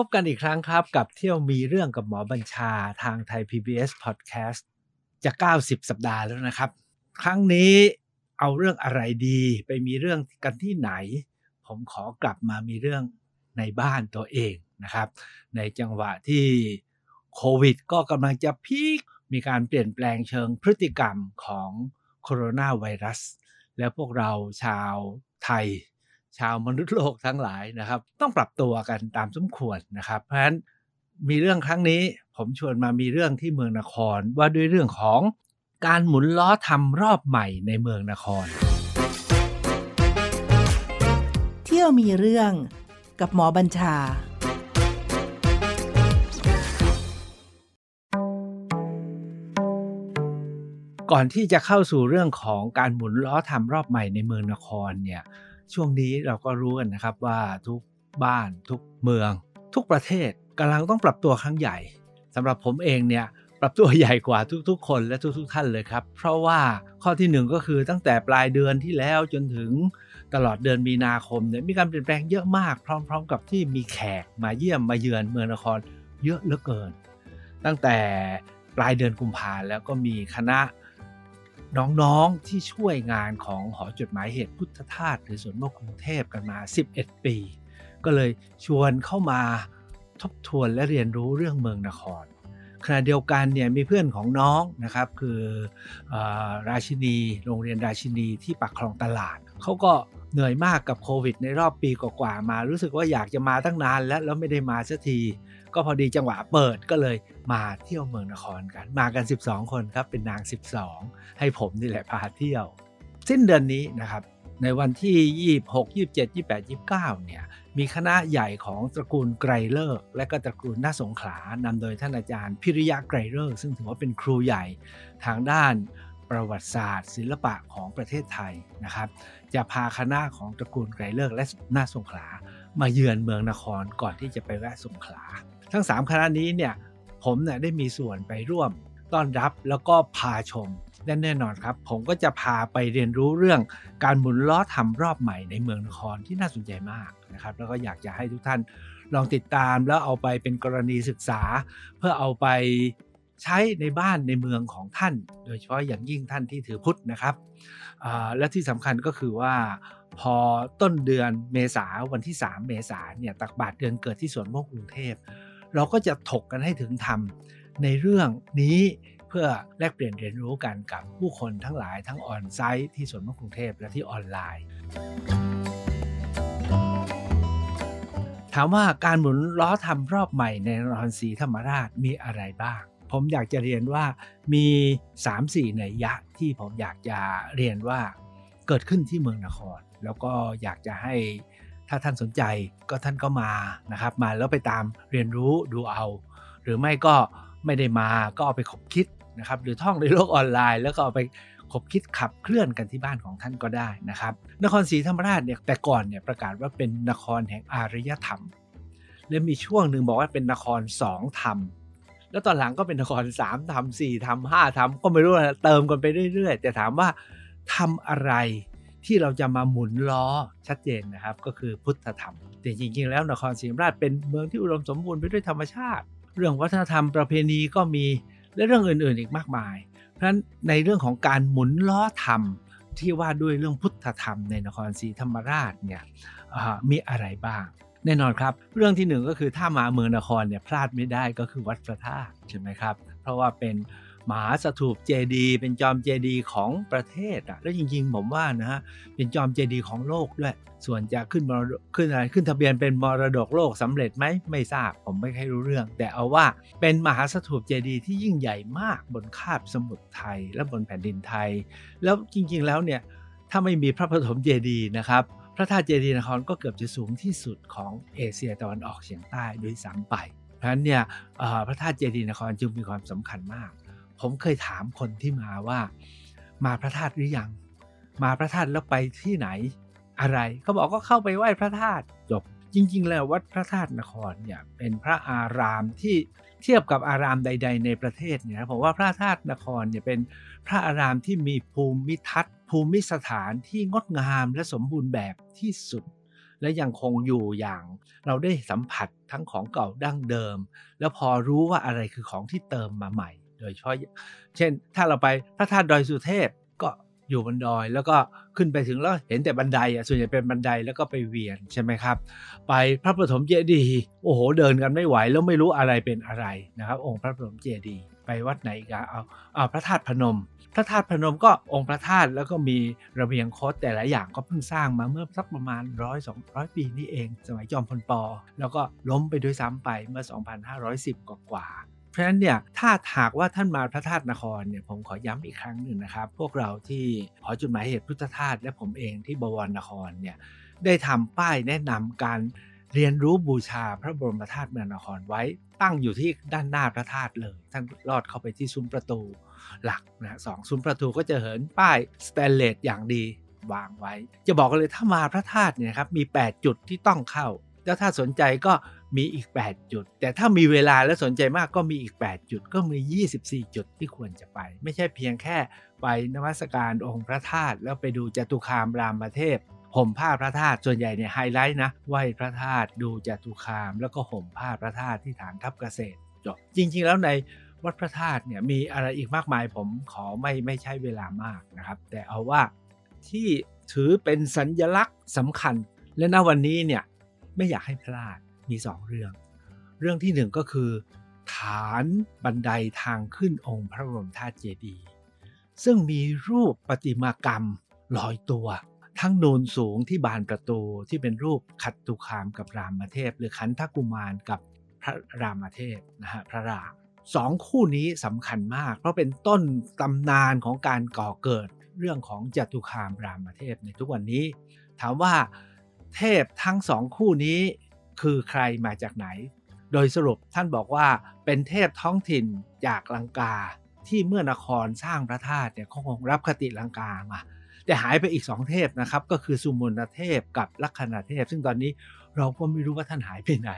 พบกันอีกครั้งครับกับเที่ยวมีเรื่องกับหมอบัญชาทางไทย PBS Podcast จะ 90 สัปดาห์แล้วนะครับ ครั้งนี้เอาเรื่องอะไรดีไปมีเรื่องกันที่ไหน ผมขอกลับมามีเรื่องในบ้านตัวเองนะครับ ในจังหวะที่โควิดก็กำลังจะพีคมีการเปลี่ยนแปลงเชิงพฤติกรรมของโคโรนาไวรัส แล้วพวกเราชาวไทย ชาวมนุษย์โลกทั้งหลายนะครับ ต้องปรับตัวกันตามสมควรนะครับ เพราะฉะนั้นมีเรื่องครั้งนี้ผมชวนมามีเรื่องที่เมืองนครว่าด้วยเรื่องของการหมุนล้อทำรอบใหม่ในเมืองนคร เที่ยวมีเรื่องกับหมอบัญชา ก่อนที่จะเข้าสู่เรื่องของการหมุนล้อทำรอบใหม่ในเมืองนครเนี่ย ช่วงนี้เราก็รู้กันนะครับว่าทุกบ้านทุกเมือง ทุกประเทศกำลังต้องปรับตัวครั้งใหญ่สำหรับผมเองเนี่ยปรับตัวใหญ่กว่าทุกๆ คนและทุก ๆ ท่านเลยครับ เพราะว่าข้อที่หนึ่งก็คือตั้งแต่ปลายเดือนที่แล้วจนถึงตลอดเดือนมีนาคมเนี่ยมีการเปลี่ยนแปลงเยอะมาก พร้อม ๆ กับที่มีแขกมาเยี่ยมมาเยือนเมืองนครเยอะเหลือเกิน ตั้งแต่ปลายเดือนกุมภาแล้วก็มีคณะ น้องๆที่ช่วยงานของหอจดหมายเหตุพุทธทาสหรือสวนโมกกรุงเทพกันมา 11 ปี ก็เลยชวนเข้ามาทบทวนและเรียนรู้เรื่องเมืองนคร ขณะเดียวกันเนี่ยมีเพื่อนของน้องนะครับคืออราชินี โรงเรียนราชินีที่ปากคลองตลาด เขาก็เหนื่อยมากกับโควิด ในรอบปีกว่าๆมา รู้สึกว่าอยากจะมาตั้งนานแล้วแล้วไม่ได้มาสักที ก็พอดีจังหวะเปิดก็เลยมาเที่ยวเมืองนครกัน มากัน 12 คนครับเป็นนาง 12 ให้ผมนี่แหละพาเที่ยว สิ้นเดือนนี้นะครับในวันที่ 26 27 28 29เนี่ย มีคณะใหญ่ของตระกูลไกรเลิก และก็ตระกูลน่าสงขลานำโดยท่านอาจารย์พิริยะไกรเลิก ซึ่งถือว่าเป็นครูใหญ่ทางด้านประวัติศาสตร์ ศิลปะของประเทศไทยนะครับ จะพาคณะของตระกูลไกรเลิกและน่าสงขลา มาเยือนเมืองนครก่อนที่จะไปแวะสงขลา ทั้ง 3 คณะนี้เนี่ยผมเนี่ยได้มีส่วนไปร่วมต้อนรับแล้วก็พาชม และแน่นอนครับ ผมก็จะพาไปเรียนรู้เรื่องการหมุนล้อทำรอบใหม่ในเมืองนครที่น่าสนใจมากนะครับ แล้วก็อยากจะให้ทุกท่านลองติดตามแล้วเอาไปเป็นกรณีศึกษา เพื่อเอาไปใช้ในบ้านในเมืองของท่าน โดยเฉพาะอย่างยิ่งท่านที่ถือพุทธนะครับ และที่สำคัญก็คือว่าพอต้นเดือนเมษาวันที่ 3 เมษาเนี่ยตักบาทเดือนเกิดที่สวนโมกกรุงเทพ เราก็จะถกกันให้ถึงธรรมในเรื่องนี้ พื่อแลกเปลี่ยนเรียนรู้กันกับผู้คนทั้งหลายทั้งออนไซต์ที่สวนมกรุงเทพและที่ออนไลน์ ถามว่าการหมุนล้อทำรอบใหม่ในนครศรีธรรมราชมีอะไรบ้าง ผมอยากจะเรียนว่ามี 3-4ในยะที่ผมอยากจะเรียนว่าเกิดขึ้นที่เมืองนคร แล้วก็อยากจะให้ถ้าท่านสนใจก็ท่านก็มานะครับ มาแล้วไปตามเรียนรู้ดูเอา หรือไม่ก็ไม่ได้มาก็เอาไปขบคิด นะครับหรือท่องในโลกออนไลน์ แล้วก็เอาไปขบคิดขับเคลื่อนกันที่บ้านของท่านก็ได้นะครับ นครศรีธรรมราชเนี่ยแต่ก่อนเนี่ยประกาศว่าเป็นนครแห่งอารยธรรม และมีช่วงหนึ่งบอกว่าเป็นนครสองธรรม แล้วตอนหลังก็เป็นนครสามธรรมสี่ธรรมห้าธรรมก็ไม่รู้นะเติมกันไปเรื่อยๆ แต่ถามว่าทำอะไรที่เราจะมาหมุนล้อชัดเจนนะครับ ก็คือพุทธธรรม แต่จริงๆ แล้วนครศรีธรรมราชเป็นเมืองที่อุดมสมบูรณ์ไปด้วยธรรมชาติ เรื่องวัฒนธรรมประเพณีก็มี และเรื่องอื่นๆอีกมากมาย เพราะฉะนั้นในเรื่องของการหมุนล้อธรรมที่ว่าด้วยเรื่องพุทธธรรมในนครศรีธรรมราชเนี่ยมีอะไรบ้าง แน่นอนครับ เรื่องที่หนึ่งก็คือถ้ามาเมืองนครเนี่ยพลาดไม่ได้ก็คือวัดพระธาตุใช่ไหมครับ เพราะว่าเป็น มหาสถูปเจดีเป็นจอมเจดีของประเทศอะแล้วจริงๆ ผมว่านะฮะเป็นจอมเจดีของโลกด้วย ส่วนจะขึ้นมรขึ้นอะไรขึ้นทะเบียนเป็นมรดกโลกสำเร็จไหมไม่ทราบผมไม่ค่อยรู้เรื่อง แต่เอาว่าเป็นมหาสถูปเจดีที่ยิ่งใหญ่มากบนคาบสมุทรไทยและบนแผ่นดินไทย แล้วจริงๆแล้วเนี่ยถ้าไม่มีพระปฐมเจดีนะครับพระธาตุเจดีย์นครก็เกือบจะสูงที่สุดของเอเชียตะวันออกเฉียงใต้ด้วยซ้ำไปเพราะฉะนั้นเนี่ยพระธาตุเจดีย์นครจึงมีความสำคัญมาก ผมเคยถามคนที่มาว่า มาพระธาตุหรือยัง มาพระธาตุแล้วไปที่ไหนอะไรเขาบอกก็เข้าไปไหว้พระธาตุจบ จริง ๆ แล้ววัดพระธาตุนครเนี่ยเป็นพระอารามที่เทียบกับอารามใด ๆ ในประเทศเนี่ยผมว่าพระธาตุนครเนี่ยเป็นพระอารามที่มีภูมิทัศน์ ภูมิสถานที่งดงามและสมบูรณ์แบบที่สุด และยังคงอยู่อย่างเราได้สัมผัสทั้งของเก่าดั้งเดิม แล้วพอรู้ว่าอะไรคือของที่เติมมาใหม่ โดยเฉพาะเช่นถ้าเราไปพระธาตุดอยสุเทพก็อยู่บนดอย แล้วก็ขึ้นไปถึงแล้วเห็นแต่บันไดอะส่วนใหญ่เป็นบันไดแล้วก็ไปเวียนใช่ไหมครับ ไปพระปฐมเจดีย์โอ้โหเดินกันไม่ไหวแล้วไม่รู้อะไรเป็นอะไรนะครับ องค์พระปฐมเจดีย์ไปวัดไหนกันเอาเอาพระธาตุพนม พระธาตุพนมก็องค์พระธาตุแล้วก็มีระเบียงโคตแต่ละอย่างก็เพิ่งสร้างมาเมื่อสักประมาณร้อยสองร้อยปีนี่เอง สมัยจอมพลปอแล้วก็ล้มไปด้วยซ้ำไปเมื่อ 2510 กว่ากว่า ราะฉะนั้นเนี่ยถ้าหากว่าท่านมาพระธาตุนครเนี่ยผมขอย้ำอีกครั้งหนึ่งนะครับ พวกเราที่หอจุดหมายเหตุพุทธทาสและผมเองที่บวรนครเนี่ยได้ทำป้ายแนะนำการเรียนรู้บูชาพระบรมธาตุเมืองนครไว้ตั้งอยู่ที่ด้านหน้าพระธาตุเลย ท่านลอดเข้าไปที่ซุ้มประตูหลักนะสองซุ้มประตูก็จะเห็นป้ายสแตนเลสอย่างดีวางไว้ จะบอกเลยถ้ามาพระธาตุเนี่ยครับมี 8 จุดที่ต้องเข้า แล้วถ้าสนใจก็มีอีก 8 จุด แต่ถ้ามีเวลาและสนใจมากก็มีอีก 8 จุด ก็มี 24 จุดที่ควรจะไป ไม่ใช่เพียงแค่ไปนมัสการองค์พระธาตุแล้วไปดูจตุคามรามเทพห่มผ้าพระธาตุส่วนใหญ่เนี่ยไฮไลท์นะไหว้พระธาตุดูจตุคาม แล้วก็ห่มผ้าพระธาตุที่ฐานทัพเกษตรจบจริง ๆ แล้วในวัดพระธาตุเนี่ยมีอะไรอีกมากมายผมขอไม่ไม่ใช้เวลามากนะครับ แต่เอาว่าที่ถือเป็นสัญญลักษณ์สำคัญ และณวันนี้เนี่ย ไม่อยากให้พลาดมี 2 เรื่อง เรื่องที่ 1 ก็คือ ฐานบันไดทางขึ้นองค์พระบรมธาตุเจดีย์ซึ่งมีรูปประติมากรรมลอยตัว ทั้งโนนสูงที่บานประตูที่เป็นรูปขัดตุคามกับรามเทพ หรือขันทกุมารกับพระรามเทพนะฮะพระรามสองคู่นี้สำคัญมาก เพราะเป็นต้นตำนานของการก่อเกิดเรื่องของจตุคามรามเทพในทุกวันนี้ ถามว่า เทพทั้งสองคู่นี้คือใครมาจากไหน โดยสรุปท่านบอกว่าเป็นเทพท้องถิ่นจากลังกาที่เมื่อนครสร้างพระธาตุเนี่ยเขาคงรับคติลังกามาแต่หายไปอีก2เทพนะครับ ก็คือสุมนเทพกับลัคนาเทพ ซึ่งตอนนี้เราก็ไม่รู้ว่าท่านหายไปไหน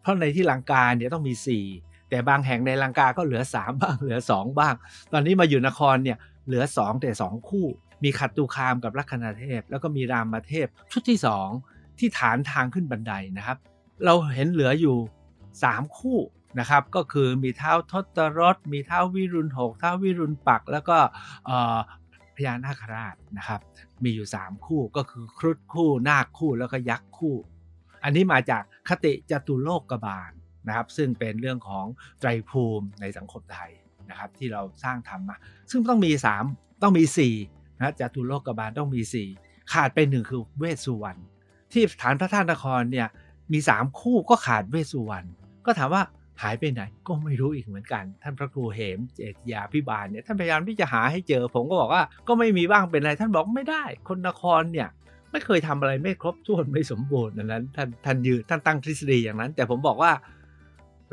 เพราะในที่ลังกาเนี่ยต้องมี 4 แต่บางแห่งในลังกาก็เหลือ 3 บ้างเหลือ 2 บ้าง ตอนนี้มาอยู่นครเนี่ยเหลือ 2 แต่ 2 คู่ มีขัดตูคามกับลัคนาเทพ แล้วก็มีรามเทพชุดที่ 2 ที่ฐานทางขึ้นบันไดนะครับ เราเห็นเหลืออยู่ 3 คู่นะครับ ก็คือมีเท้าทศรถ มีเท้าวิรุณหกเท้าวิรุณปัก แล้วก็พญานาคราชนะครับ มีอยู่ 3 คู่ก็คือครุฑคู่นาคคู่แล้วก็ยักษ์คู่ อันนี้มาจากคติจตุโลกบาลนะครับ ซึ่งเป็นเรื่องของไตรภูมิในสังคมไทยนะครับที่เราสร้างทำมา ซึ่งต้องมี 3 ต้องมี 4 นะจตุโลกบาลต้องมี 4 ขาดไปหนึ่งคือเวสสุวรรณที่ฐานพระธาตุนครเนี่ยมี 3 คู่ก็ขาดเวสสุวรรณก็ถามว่าหายไปไหนก็ไม่รู้อีกเหมือนกัน ท่านพระครูเหมเจตยาพิบาลเนี่ยท่านพยายามที่จะหาให้เจอ ผมก็บอกว่าก็ไม่มีบ้างเป็นไร ท่านบอกไม่ได้ คนนครเนี่ยไม่เคยทำอะไรไม่ครบถ้วนไม่สมบูรณ์นั้นท่านท่านยืนท่านตั้งทฤษฎีอย่างนั้น แต่ผมบอกว่า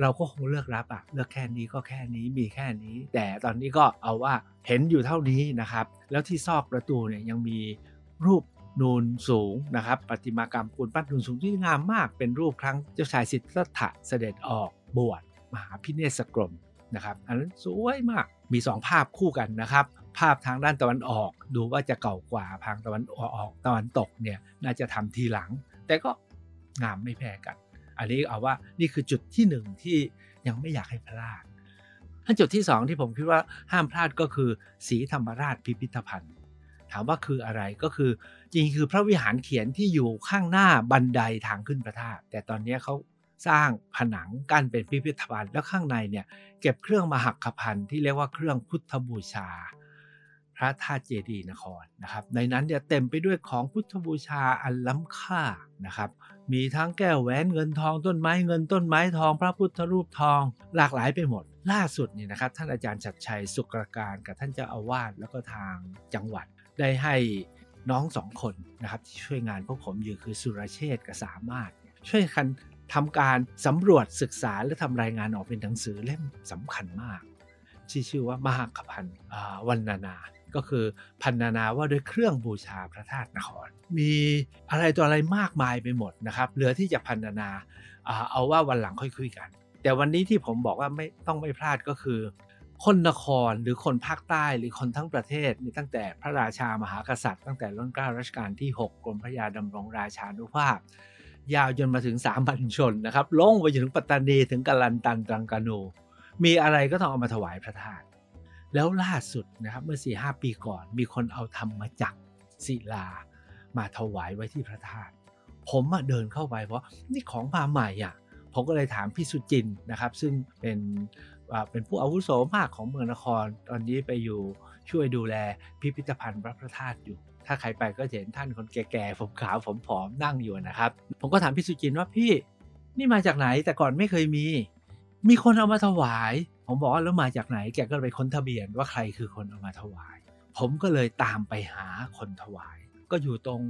เราก็คงเลือกรับอะเลือกแค่นี้ก็แค่นี้มีแค่นี้ แต่ตอนนี้ก็เอาว่าเห็นอยู่เท่านี้นะครับ แล้วที่ซอกประตูเนี่ยยังมีรูปนูนสูงนะครับประติมากรรมปูนปั้นนูนสูงที่งามมากเป็นรูปครั้งเจ้าชายสิทธัตถะเสด็จออกบวชมหาพิเนศกรมนะครับอันนั้นสวยมากมี 2 ภาพคู่กันนะครับ ภาพทางด้านตะวันออกดูว่าจะเก่ากว่าทางตะวันออกตะวันตกเนี่ยน่าจะทำทีหลัง แต่ก็งามไม่แพ้กัน อันนี้เอาว่านี่คือจุดที่1ที่ยังไม่อยากให้พลาดถ้านจุดที่2ที่ผมคิดว่าห้ามพลาดก็คือสีธรรมราชพิพิธภัณฑ์ ถามว่าคืออะไรก็คือจริงคือพระวิหารเขียนที่อยู่ข้างหน้าบันไดทางขึ้นพระธาตุแต่ตอนนี้เขาสร้างผนังกั้นเป็นพิพิธภัณฑ์ แล้วข้างในเนี่ยเก็บเครื่องมหักขพันธ์ที่เรียกว่าเครื่องพุทธบูชา พระธาตุเจดีย์นครนะครับ ในนั้นเนี่ยเต็มไปด้วยของพุทธบูชาอันล้ำค่านะครับ มีทั้งแก้วแหวนเงินทองต้นไม้เงินต้นไม้ทอง พระพุทธรูปทอง หลากหลายไปหมด ล่าสุดนี่นะครับท่านอาจารย์ชัดชัยสุกรการกับท่านเจ้าอาวาสแล้วก็ทางจังหวัดได้ให้น้องสองคนนะครับที่ช่วยงานพวกผมอยู่คือสุรเชษกับสามารถ ช่วยกันทำการสำรวจศึกษาและทำรายงานออกเป็นหนังสือเล่มสำคัญมาก ที่ชื่อว่ามหาขพันวันนานา ก็คือพันนานาว่าด้วยเครื่องบูชาพระธาตุนคร มีอะไรตัวอะไรมากมายไปหมดนะครับ เหลือที่จะพันนานาเอาว่าวันหลังค่อยคุยกัน แต่วันนี้ที่ผมบอกว่าไม่ต้องไม่พลาดก็คือ คนนครหรือคนภาคใต้หรือคนทั้งประเทศมีตั้งแต่พระราชามหากษัตริย์ ตั้งแต่รัชการัชกาลที่ 6 กรมพระยาดำรงราชานุภาพ ยาวจนมาถึงสามพันชนนะครับลงไปจนถึงปัตตานีถึงกาลันตันตรังกานูมีอะไรก็ต้องเอามาถวายพระธาตุ แล้วล่าสุดนะครับเมื่อ4ีหปีก่อน มีคนเอาธรรมจักรศิลา มาถวายไว้ที่พระธาตุผมเดินเข้าไปเพราะนี่ของมาใหม่อะผมก็เลยถามพี่สุจินนะครับ ซึ่งเป็นเป็นผู้อาวุโสมากของเมืองนคร ตอนนี้ไปอยู่ช่วยดูแลพิพิธภัณฑ์พระพระธาตุอยู่ ถ้าใครไปก็เห็นท่านคนแก่ๆผมขาวผมผอมนั่งอยู่นะครับ ผมก็ถามพี่สุจินว่าพี่นี่มาจากไหนแต่ก่อนไม่เคยมี มีคนเอามาถวาย ผมบอกว่าแล้วมาจากไหนแกก็ไปค้นทะเบียนว่าใครคือคนเอามาถวาย ผมก็เลยตามไปหาคนถวาย ก็อยู่ตรง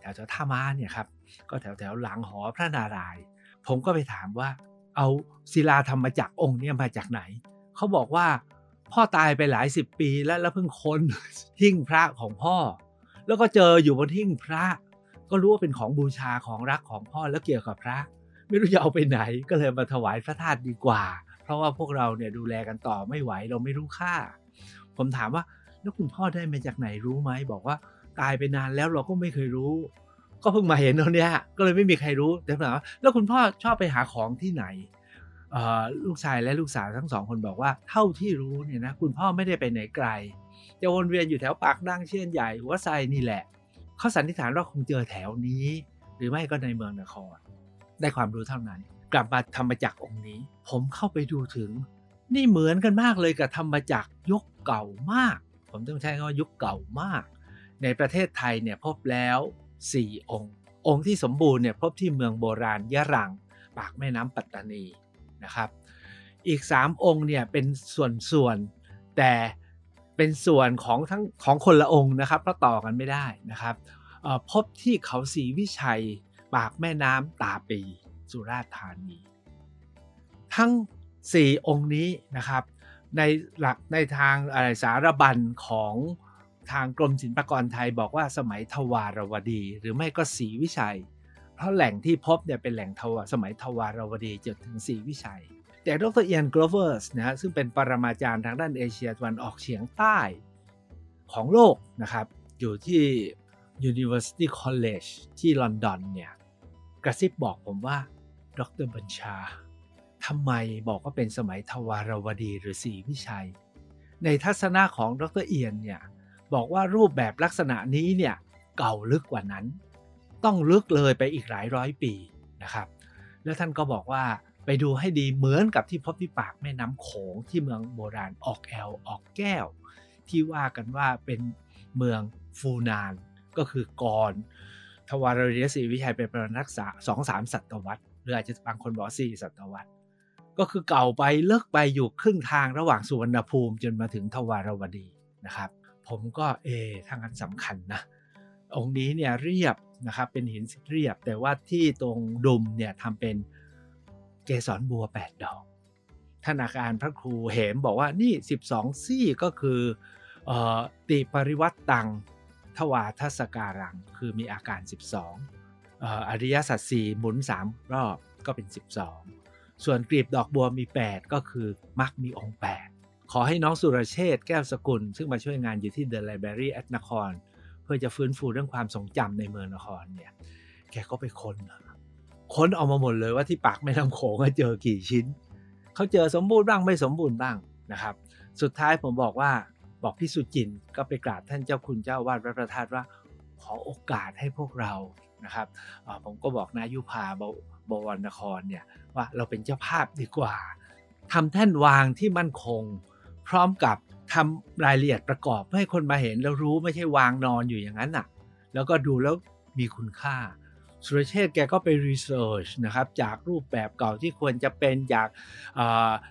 แถวแถวท่าม้าเนี่ยครับก็แถวแถวหลังหอพระนารายณ์ผมก็ไปถามว่า เอาศิลาธรรมจักรองค์นี้มาจากไหนเขาบอกว่าพ่อตายไปหลายสิบปีแล้วแล้วเพิ่งค้นหิ้งพระของพ่อ แล้วก็เจออยู่บนหิ้งพระ ก็รู้ว่าเป็นของบูชาของรักของพ่อแล้วเกี่ยวกับพระ ไม่รู้จะเอาไปไหนก็เลยมาถวายพระธาตุดีกว่า เพราะว่าพวกเราเนี่ยดูแลกันต่อไม่ไหวเราไม่รู้ค่า ผมถามว่าแล้วคุณพ่อได้มาจากไหนรู้ไหมบอกว่าตายไปนานแล้วเราก็ไม่เคยรู้ ก็เพิ่งมาเห็นตรงนี้ก็เลยไม่มีใครรู้แต่ถามว่าแล้วคุณพ่อชอบไปหาของที่ไหนลูกชายและลูกสาวทั้งสองคนบอกว่าเท่าที่รู้เนี่ยนะคุณพ่อไม่ได้ไปไหนไกล จะวนเวียนอยู่แถวปากดังเชียนใหญ่หัวไซนี่แหละเขาสันนิษฐานว่าคงเจอแถวนี้ หรือไม่ก็ในเมืองนคร ได้ความรู้เท่านั้น กลับมาธรรมจักรองค์นี้ ผมเข้าไปดูถึง นี่เหมือนกันมากเลยกับธรรมจักรยุคเก่ามาก ผมต้องใช้คำว่ายุคเก่ามาก ในประเทศไทยเนี่ยพบแล้ว 4 องค์ องค์ที่สมบูรณ์เนี่ยพบที่เมืองโบราณยะรัง ปากแม่น้ำปัตตานีนะครับ อีก 3 องค์เนี่ยเป็นส่วนๆแต่เป็นส่วนของทั้งของคนละองค์นะครับเพราะต่อกันไม่ได้นะครับพบที่เขาศรีวิชัย ปากแม่น้ำตาปี สุราษฎร์ธานี ทั้ง 4 องค์นี้นะครับ ในหลักในทางอะไรสารบัญของทางกรมศิลปากรไทยบอกว่าสมัยทวารวดี หรือไม่ก็ศรีวิชัย เพราะแหล่งที่พบเนี่ยเป็นแหล่งทวาสมัยทวารวดีจนถึงศรีวิชัย แต่ดรเอียน โกลเวอร์นะฮะซึ่งเป็นปรมาจารย์ทางด้านเอเชียตะวันออกเฉียงใต้ของโลกนะครับ อยู่ที่ University College ที่ลอนดอนเนี่ยกระซิบบอกผมว่า ดรบัญชาทำไมบอกว่าเป็นสมัยทวารวดีหรือศรีวิชัย ในทัศนะของดรเอียนเนี่ยบอกว่ารูปแบบลักษณะนี้เนี่ยเก่าลึกกว่านั้น ต้องลึกเลยไปอีกหลายร้อยปีนะครับ แล้วท่านก็บอกว่าไปดูให้ดีเหมือนกับที่พบที่ปากแม่น้ำโขงที่เมืองโบราณออกแอลออกแก้ว ที่ว่ากันว่าเป็นเมืองฟูนานก็คือกรทวารเรียสีวิชัยเป็นประนักษาสองสามศตวรรษ รืออาจจะบางคนบอกสี่ศตวรรษ ก็คือเก่าไปเลิกไปอยู่ครึ่งทางระหว่างสุวรรณภูมิจนมาถึงทวารวดีนะครับ ผมก็เอทางนั้นสำคัญนะองค์นี้เนี่ยเรียบนะครับเป็นหินเรียบ แต่ว่าที่ตรงดุมเนี่ยทำเป็นเกสรบัว 8 ดอกท่านอาการพระครูเหมบอกว่านี่ 12 ซี่ก็คือติปริวัตตังทวาทศการัง คือมีอาการ 12 อริยสัจสี่หมุน 3 รอบก็เป็น 12 ส่วนกลีบดอกบัวมี 8 ก็คือมักมีองค์ 8 ขอให้น้องสุรเชษแก้วสกุล ซึ่งมาช่วยงานอยู่ที่ The Library at นคร เพื่อจะฟื้นฟูเรื่องความทรงจำในเมืองนครเนี่ยแกก็ไปค้นค้นออกมาหมดเลยว่าที่ปากแม่น้ำโขงเจอกี่ชิ้น เขาเจอสมบูรณ์บ้างไม่สมบูรณ์บ้างนะครับ สุดท้ายผมบอกว่าบอกพี่สุจินก็ไปกราบท่านเจ้าคุณเจ้าวาดพระประธานว่า ขอโอกาสให้พวกเรา นะครับผมก็บอกนายุพาบวรนครเนี่ยว่าเราเป็นเจ้าภาพดีกว่าทำแท่นวางที่มั่นคง พร้อมกับทำรายละเอียดประกอบเพื่อให้คนมาเห็นแล้วรู้ไม่ใช่วางนอนอยู่อย่างนั้นน่ะ แล้วก็ดูแล้วมีคุณค่าสุรเชษแกก็ไปรีเสิร์ชนะครับจากรูปแบบเก่าที่ควรจะเป็นจาก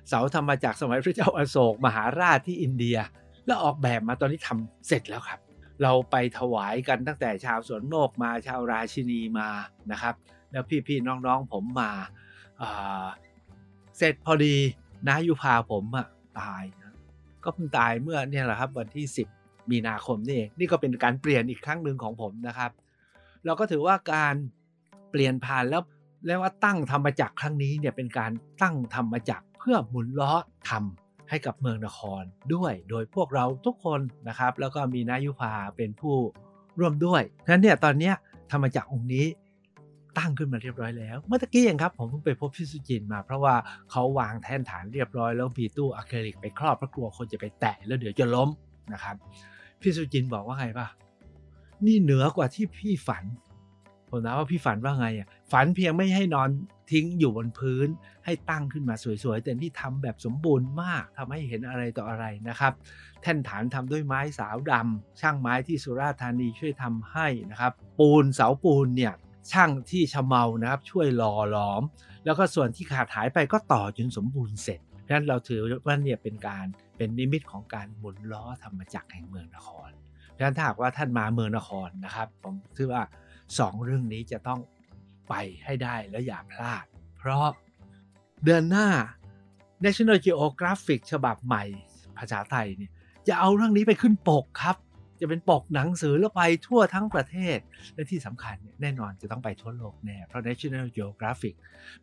เสาธรรมจากสมัยพระเจ้าอาโศกมหาราชที่อินเดีย แล้วออกแบบมาตอนนี้ทำเสร็จแล้วครับ เราไปถวายกันตั้งแต่ชาวสวนโมกมาชาวราชินีมานะครับ แล้วพี่ๆน้องๆผมมาเสร็จพอดีนายุพาผมอะตายก็เพิ่งตายเมื่อเนี่ยแหละครับวันที่ 10 มีนาคมนี่เองนี่ก็เป็นการเปลี่ยนอีกครั้งหนึ่งของผมนะครับ เราก็ถือว่าการเปลี่ยนผ่านแล้วแล้วว่าตั้งธรรมจักรครั้งนี้เนี่ยเป็นการตั้งธรรมจักรเพื่อหมุนล้อท ให้กับเมืองนครด้วย โดยพวกเราทุกคนนะครับ แล้วก็มีนายุพาเป็นผู้ร่วมด้วยฉะนั้นเนี่ยตอนนี้ธรรมจักรองค์นี้ตั้งขึ้นมาเรียบร้อยแล้ว เมื่อกี้เองครับผมเพิ่งไปพบพี่สุจินมา เพราะว่าเขาวางแท่นฐานเรียบร้อยแล้วมีตู้อะคริลิกไปครอบเพราะกลัวคนจะไปแตะแล้วเดี๋ยวจะล้มนะครับ พี่สุจินบอกว่าไงป่ะนี่เหนือกว่าที่พี่ฝัน ผมถามว่าพี่ฝันว่าไงอะฝันเพียงไม่ให้นอนทิ้งอยู่บนพื้น ให้ตั้งขึ้นมาสวยๆ แต่นี่ทำแบบสมบูรณ์มากทำให้เห็นอะไรต่ออะไรนะครับ แท่นฐานทำด้วยไม้สาวดำช่างไม้ที่สุราษฎร์ธานีช่วยทำให้นะครับ ปูนเสาปูนเนี่ยช่างที่ชะเมานะครับช่วยหล่อหลอม แล้วก็ส่วนที่ขาดหายไปก็ต่อจนสมบูรณ์เสร็จดังนั้นเราถือว่าเนี่ยเป็นการเป็นนิมิตของการหมุนล้อธรรมจักรแห่งเมืองนครดังนั้นถ้าหากว่าท่านมาเมืองนครนะครับ ผมถือว่า สองเรื่องนี้จะต้องไปให้ได้และอย่าพลาด เพราะเดือนหน้า National Geographic ฉบับใหม่ภาษาไทยเนี่ยจะเอาเรื่องนี้ไปขึ้นปกครับ จะเป็นปกหนังสือแล้วไปทั่วทั้งประเทศ และที่สำคัญเนี่ยแน่นอนจะต้องไปทั่วโลกแน่ เพราะ National Geographic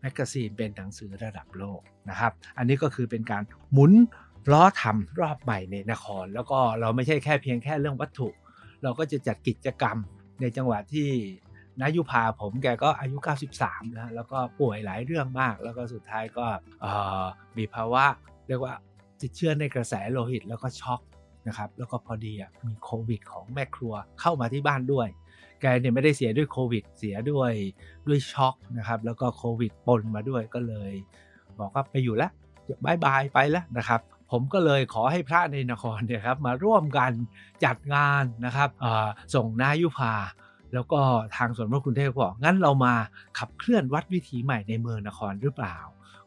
Magazine เป็นหนังสือระดับโลกนะครับ อันนี้ก็คือเป็นการหมุนล้อทำรอบใหม่ในนคร แล้วก็เราไม่ใช่แค่เพียงแค่เรื่องวัตถุ เราก็จะจัดกิจกรรม ในจังหวะที่น้ายุพาผมแกก็อายุ 93นะแล้วก็ป่วยหลายเรื่องมาก แล้วก็สุดท้ายก็มีภาวะเรียกว่าติดเชื้อในกระแสโลหิตแล้วก็ช็อกนะครับแล้วก็พอดีมีโควิดของแม่ครัวเข้ามาที่บ้านด้วย แกเนี่ยไม่ได้เสียด้วยโควิดเสียด้วยด้วยช็อกนะครับแล้วก็โควิดปนมาด้วยก็เลย บอกว่าไปอยู่แล้ว bye bye ไปแล้วนะครับ ผมก็เลยขอให้พระในนครเนี่ยครับมาร่วมกันจัดงานนะครับส่งนายุพาแล้วก็ทางส่วนพระคุณเทพบอกงั้นเรามาขับเคลื่อนวัดวิถีใหม่ในเมืองนครหรือเปล่า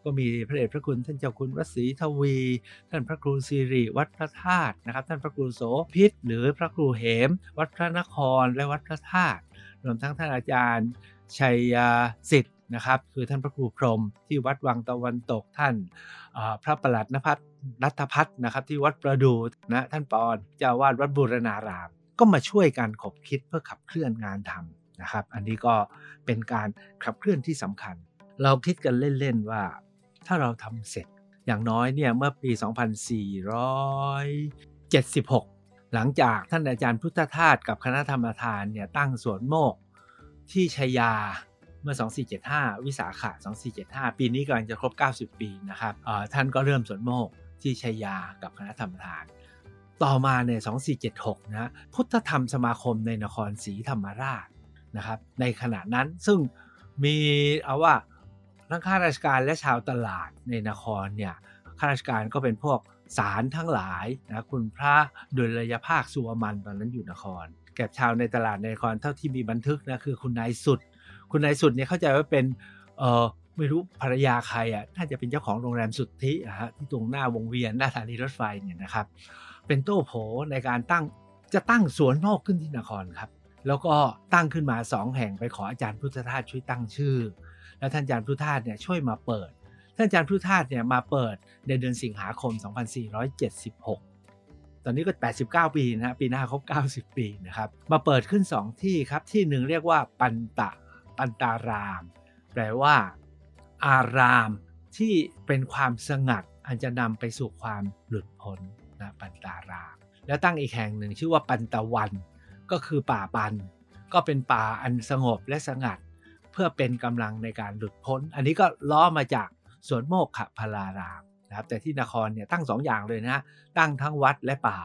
ก็มีพระเดชพระคุณท่านเจ้าคุณวัศรีทวี ท่านพระครูสิริวัดพระธาตุนะครับ ท่านพระครูโสพิษหรือพระครูเหม วัดพระนครและวัดพระธาตุรวมทั้งท่านอาจารย์ชัยสิทธิ นะครับ คือท่านพระครูพรมที่วัดวังตะวันตกท่านพระประหลัดนภัทรรัตพัฒนะครับ ที่วัดประดูนะท่านปอนเจ้าวาดวัดบูรณาราม ก็มาช่วยกันขบคิดเพื่อขับเคลื่อนงานทำนะครับ อันนี้ก็เป็นการขับเคลื่อนที่สำคัญ เราคิดกันเล่นๆว่า ถ้าเราทำเสร็จอย่างน้อยเนี่ยเมื่อปี 2476 หลังจากท่านอาจารย์พุทธทาสกับคณะธรรมทานเนี่ยตั้งสวนโมกที่ชยา เมื่อ 2475 วิสาขะ2475 ปีนี้กำลังจะครบ 90 ปีนะครับท่านก็เริ่มสวนโมกที่ชัยยากับคณะธรรมทาน ต่อมาใน 2476 นะพุทธธรรมสมาคมในนครศรีธรรมราชนะครับในขณะนั้นซึ่งมีเอาว่าทั้งข้าราชการและชาวตลาดในนครเนี่ยข้าราชการก็เป็นพวกสารทั้งหลายนะคุณพระดุลยภาคสุวมันตอนนั้นอยู่นคร แก่ชาวในตลาดในนครเท่าที่มีบันทึกนะคือคุณนายสุด คุณนายสุดเนี่ยเข้าใจว่าเป็นเออไม่รู้ภรรยาใครอะน่าจะเป็นเจ้าของโรงแรมสุทธิอะฮะที่ตรงหน้าวงเวียนหน้าสถานีรถไฟเนี่ยนะครับ เป็นโต้โผในการตั้งจะตั้งสวนนอกขึ้นที่นครครับ แล้วก็ตั้งขึ้นมาสองแห่งไปขออาจารย์พุทธทาสช่วยตั้งชื่อ แล้วท่านอาจารย์พุทธทาสเนี่ยช่วยมาเปิด ท่านอาจารย์พุทธทาสเนี่ยมาเปิดในเดือนสิงหาคม 2476 ตอนนี้ก็ 89 ปีนะปีหน้าครบ90 ปีนะครับมาเปิดขึ้น 2 ที่ครับที่หนึ่งเรียกว่าปันตะ ปันตาราม แปลว่า อารามที่เป็นความสงัด อันจะนำไปสู่ความหลุดพ้นนะปันตาราม แล้วตั้งอีกแห่งหนึ่งชื่อว่าปันตะวัน ก็คือป่าปัน ก็เป็นป่าอันสงบและสงัด เพื่อเป็นกำลังในการหลุดพ้น อันนี้ก็ล้อมาจากสวนโมกขพลารามนะครับแต่ที่นครเนี่ยตั้งสองอย่างเลยนะตั้งทั้งวัดและป่า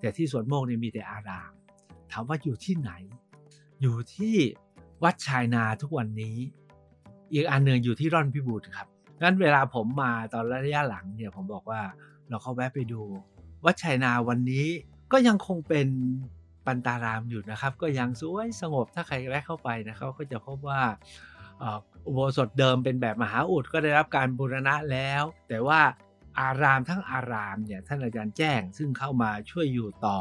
แต่ที่สวนโมกเนี่ยมีแต่อาราม ถามว่าอยู่ที่ไหน อยู่ที่ วัดชายนาทุกวันนี้ อีกอันหนึ่งอยู่ที่ร่อนพิบูรณ์ครับงั้นเวลาผมมาตอนระยะหลังเนี่ยผมบอกว่าเราเข้าแวะไปดู วัดชัยนาวันนี้ก็ยังคงเป็นปันตารามอยู่นะครับ ก็ยังสวยสงบถ้าใครแวะเข้าไปนะครับก็จะพบว่าอุโบสถเดิมเป็นแบบมหาอุดก็ได้รับการบูรณะแล้ว แต่ว่าอารามทั้งอารามเนี่ยท่านอาจารย์แจ้ง ซึ่งเข้ามาช่วยอยู่ต่อ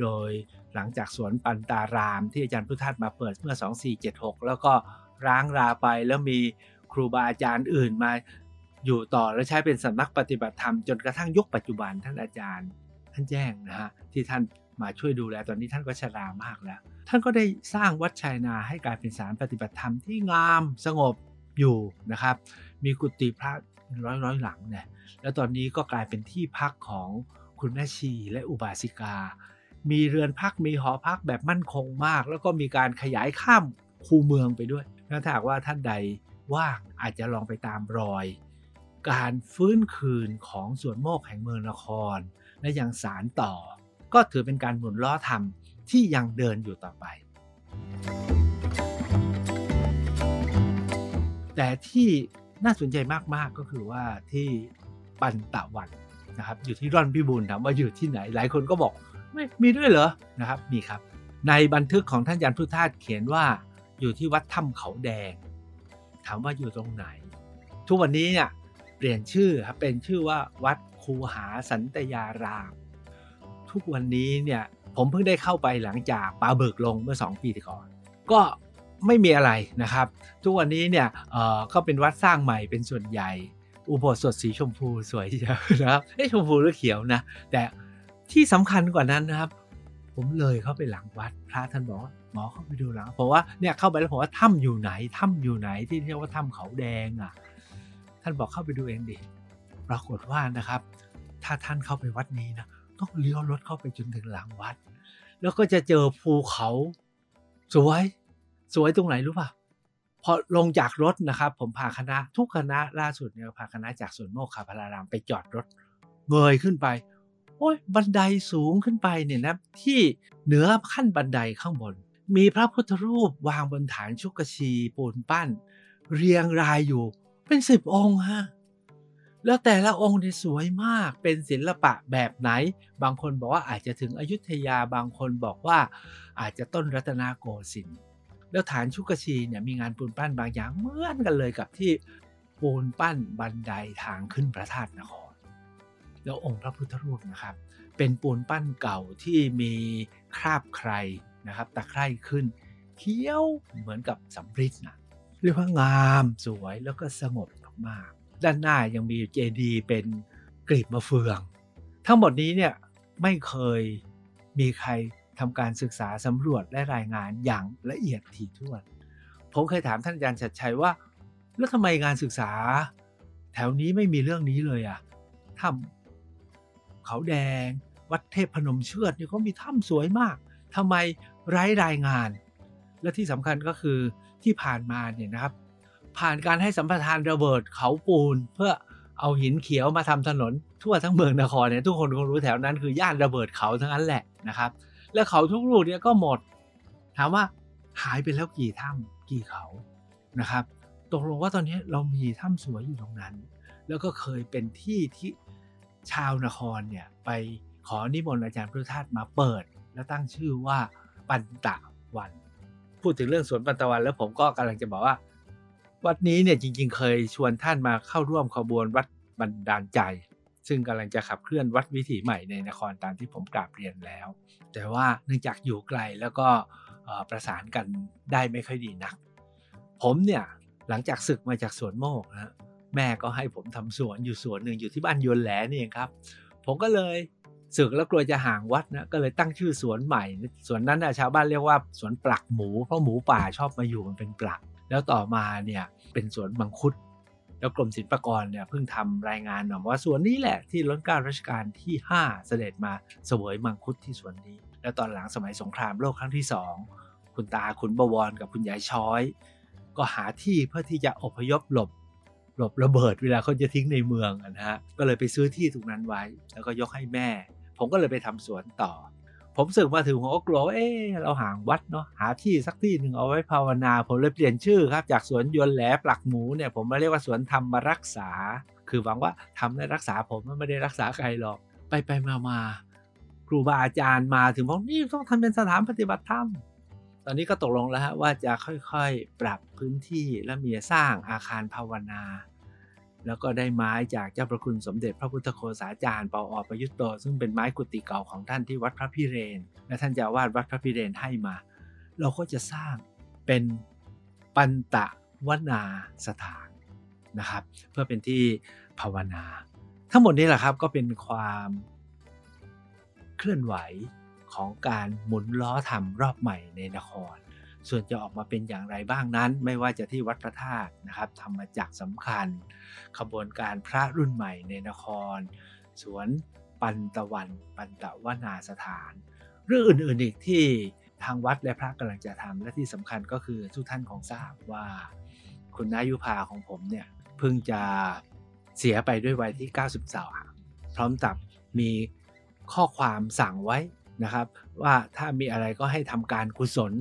โดยหลังจากสวนปันตารามที่อาจารย์พุทธัตมาเปิดเมื่อ 2476 แล้วก็ร้างราไปแล้วมีครูบาอาจารย์อื่นมาอยู่ต่อและใช้เป็นสำนักปฏิบัติธรรมจนกระทั่งยุคปัจจุบันท่านอาจารย์ ท่านแจ้งนะฮะที่ท่านมาช่วยดูแลตอนนี้ท่านก็ชรามากแล้ว ท่านก็ได้สร้างวัดชัยนาให้กลายเป็นสารปฏิบัติธรรมที่งามสงบอยู่นะครับ มีกุฏิพระร้อยร้อยหลังเนี่ยแล้วตอนนี้ก็กลายเป็นที่พักของคุณแม่ชีและอุบาสิกา มีเรือนพักมีหอพักแบบมั่นคงมาก แล้วก็มีการขยายข้ามคูเมืองไปด้วยถ้าหากว่าท่านใดว่างอาจจะลองไปตามรอย การฟื้นคืนของสวนโมกแห่งเมืองนคร และยังสารต่อ ก็ถือเป็นการหมุนล้อธรรมที่ยังเดินอยู่ต่อไป แต่ที่น่าสนใจมาก ๆ ก็คือว่าที่ปันตะวันนะครับอยู่ที่ร่อนพิบูลถามว่าอยู่ที่ไหน หลายคนก็บอก ไม่มีด้วยเหรอนะครับมีครับ ในบันทึกของท่านยันพุทธาสเขียนว่าอยู่ที่วัดถ้ำเขาแดง ถามว่าอยู่ตรงไหน ทุกวันนี้เนี่ยเปลี่ยนชื่อครับเป็นชื่อว่าวัดคูหาสันตยาราม ทุกวันนี้เนี่ยผมเพิ่งได้เข้าไปหลังจากปาเบิกลงเมื่อ 2 ปีก่อน ก็ไม่มีอะไรนะครับ ทุกวันนี้เนี่ยเอ่อก็เป็นวัดสร้างใหม่เป็นส่วนใหญ่ อุโบสถสีชมพูสวยเชียวนะครับเอ้ชมพูหรือเขียวนะ แต่ ที่สำคัญกว่านั้นนะครับ ผมเลยเข้าไปหลังวัดพระท่านบอกว่าหมอเข้าไปดูหลังเพราะว่าเนี่ยเข้าไปแล้วผมว่าถ้ำอยู่ไหนถ้ำอยู่ไหนที่เรียกว่าถ้ำเขาแดงอะ ท่านบอกเข้าไปดูเองดิปรากฏว่านะครับ ถ้าท่านเข้าไปวัดนี้นะต้องเลี้ยวรถเข้าไปจนถึงหลังวัด แล้วก็จะเจอภูเขา สวย สวยตรงไหนรู้ป่ะพอลงจากรถนะครับ ผมพาคณะ ทุกคณะล่าสุดเนี่ยพาคณะจากสวนโมกขพารารามไปจอดรถ เงยขึ้นไป โอ้ยบันไดสูงขึ้นไปเนี่ยนะที่เหนือขั้นบันไดข้างบน มีพระพุทธรูปวางบนฐานชุกชีปูนปั้น เรียงรายอยู่เป็นสิบองค์ฮะแล้วแต่ละองค์เนี่ยสวยมากเป็นศิลปะแบบไหน บางคนบอกว่าอาจจะถึงอยุธยาบางคนบอกว่าอาจจะต้นรัตนโกสินทร์แล้วฐานชุกชีเนี่ยมีงานปูนปั้นบางอย่างเหมือนกันเลยกับที่ปูนปั้นบันไดทางขึ้นพระธาตุนคร แล้วองค์พระพุทธรูปนะครับ เป็นปูนปั้นเก่าที่มีคราบใครนะครับตะไคร่ขึ้นเขียวเหมือนกับสำริดนะเรียกว่างามสวยแล้วก็สงบมากๆด้านหน้ายังมีเจดีย์เป็นกลีบมะเฟือง ทั้งหมดนี้เนี่ยไม่เคยมีใครทำการศึกษาสำรวจและรายงานอย่างละเอียดถี่ถ้วน ผมเคยถามท่านอาจารย์ชัดชัยว่า แล้วทำไมงานศึกษา แถวนี้ไม่มีเรื่องนี้เลยอะ่ะถ้ำ เขาแดง วัดเทพพนมเชือดเนี่ยเขามีถ้ำสวยมากทำไมไร้รายงาน และที่สำคัญก็คือที่ผ่านมาเนี่ยนะครับ ผ่านการให้สัมปทานระเบิดเขาปูนเพื่อเอาหินเขียวมาทำถนน ทั่วทั้งเมืองนครเนี่ยทุกคนคงรู้แถวนั้นคือย่านระเบิดเขาทั้งนั้นแหละนะครับ แล้วเขาทุกลูกเนี่ยก็หมด ถามว่าหายไปแล้วกี่ถ้ำกี่เขานะครับตกลงว่าตอนนี้เรามีถ้ำสวยอยู่ตรงนั้น แล้วก็เคยเป็นที่ที่ ชาวนครเนี่ยไปขอนิมนต์อาจารย์พุทธทาสมาเปิด แล้วตั้งชื่อว่าปันตะวัน พูดถึงเรื่องสวนปันตะวัน แล้วผมก็กำลังจะบอกว่า วัดนี้เนี่ยจริง ๆ เคยชวนท่านมาเข้าร่วมขบวนวัดบันดาลใจ ซึ่งกำลังจะขับเคลื่อนวัดวิถีใหม่ในนครตามที่ผมกราบเรียนแล้ว แต่ว่าเนื่องจากอยู่ไกลแล้วก็ประสานกันได้ไม่ค่อยดีนัก ผมเนี่ยหลังจากศึกมาจากสวนโมกนะ แม่ก็ให้ผมทำสวนอยู่สวนหนึ่งอยู่ที่บ้านยวนแหลนี่เองครับ ผมก็เลยศึกแล้วกลัวจะห่างวัดนะก็เลยตั้งชื่อสวนใหม่สวนนั้นนะชาวบ้านเรียกว่าสวนปลักหมูเพราะหมูป่าชอบมาอยู่มันเป็นปลัก แล้วต่อมาเนี่ยเป็นสวนมังคุด แล้วกรมศิลปากรเนี่ยเพิ่งทำรายงานมาว่าสวนนี้แหละที่รัชกาลรัชกาลที่ 5 เสด็จมาเสวยมังคุดที่สวนนี้ แล้วตอนหลังสมัยสงครามโลกครั้งที่ 2 คุณตาขุนบวรกับคุณยายช้อย ก็หาที่เพื่อที่จะอพยพหลบ หลบระเบิดเวลาเขาจะทิ้งในเมืองนะฮะก็เลยไปซื้อที่ตรงนั้นไว้ แล้วก็ยกให้แม่ ผมก็เลยไปทำสวนต่อ ผมสึกมาถึงผมก็กลัวว่าเออเราห่างวัดเนาะหาที่สักที่หนึ่งเอาไว้ภาวนา ผมเลยเปลี่ยนชื่อครับ จากสวนยนแหลปลักหมูเนี่ยผมมาเรียกว่าสวนธรรมรักษา คือหวังว่าทำได้รักษาผมไม่ได้รักษาใครหรอกไปไปมามาครูบาอาจารย์มาถึงบอกนี่ต้องทำเป็นสถานปฏิบัติธรรม ตอนนี้ก็ตกลงแล้วว่าจะค่อยๆ ปรับพื้นที่และมีสร้างอาคารภาวนา แล้วก็ได้ไม้จากเจ้าประคุณสมเด็จพระพุทธโฆษาจารย์ปออประยุตโต ซึ่งเป็นไม้กุฏิเก่าของท่านที่วัดพระพิเรน และท่านเจ้าวาดวัดพระพิเรนให้มา เราก็จะสร้างเป็นปันตะวนาสถานนะครับ เพื่อเป็นที่ภาวนา ทั้งหมดนี้แหละครับก็เป็นความเคลื่อนไหว ของการหมุนล้อทำรอบใหม่ในนคร ส่วนจะออกมาเป็นอย่างไรบ้างนั้น ไม่ว่าจะที่วัดพระธาตุนะครับธรรมจักรสำคัญ ขบวนการพระรุ่นใหม่ในนคร สวนปันตะวันปันตะวนาสถาน เรื่องอื่นๆอีกที่ทางวัดและพระกำลังจะทำและที่สำคัญก็คือทุกท่านคงทราบว่า คุณนายุพาของผมเนี่ยเพิ่งจะเสียไปด้วยวัยที่ 93 พร้อมกับมีข้อความสั่งไว้ นะครับ ว่าถ้ามีอะไรก็ให้ทำการกุศล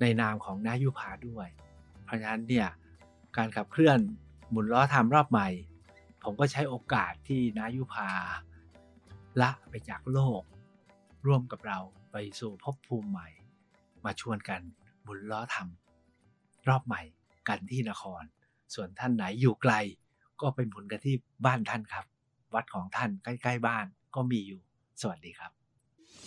ในนามของนายุพาด้วย เพราะฉะนั้นเนี่ยการขับเคลื่อนหมุนล้อทำรอบใหม่ ผมก็ใช้โอกาสที่นายุพาละไปจากโลก ร่วมกับเราไปสู่ภพภูมิใหม่ มาชวนกันหมุนล้อทำรอบใหม่กันที่นคร ส่วนท่านไหนอยู่ไกล ก็ไปหมุนกันที่บ้านท่านครับ วัดของท่านใกล้ๆบ้านก็มีอยู่ สวัสดีครับ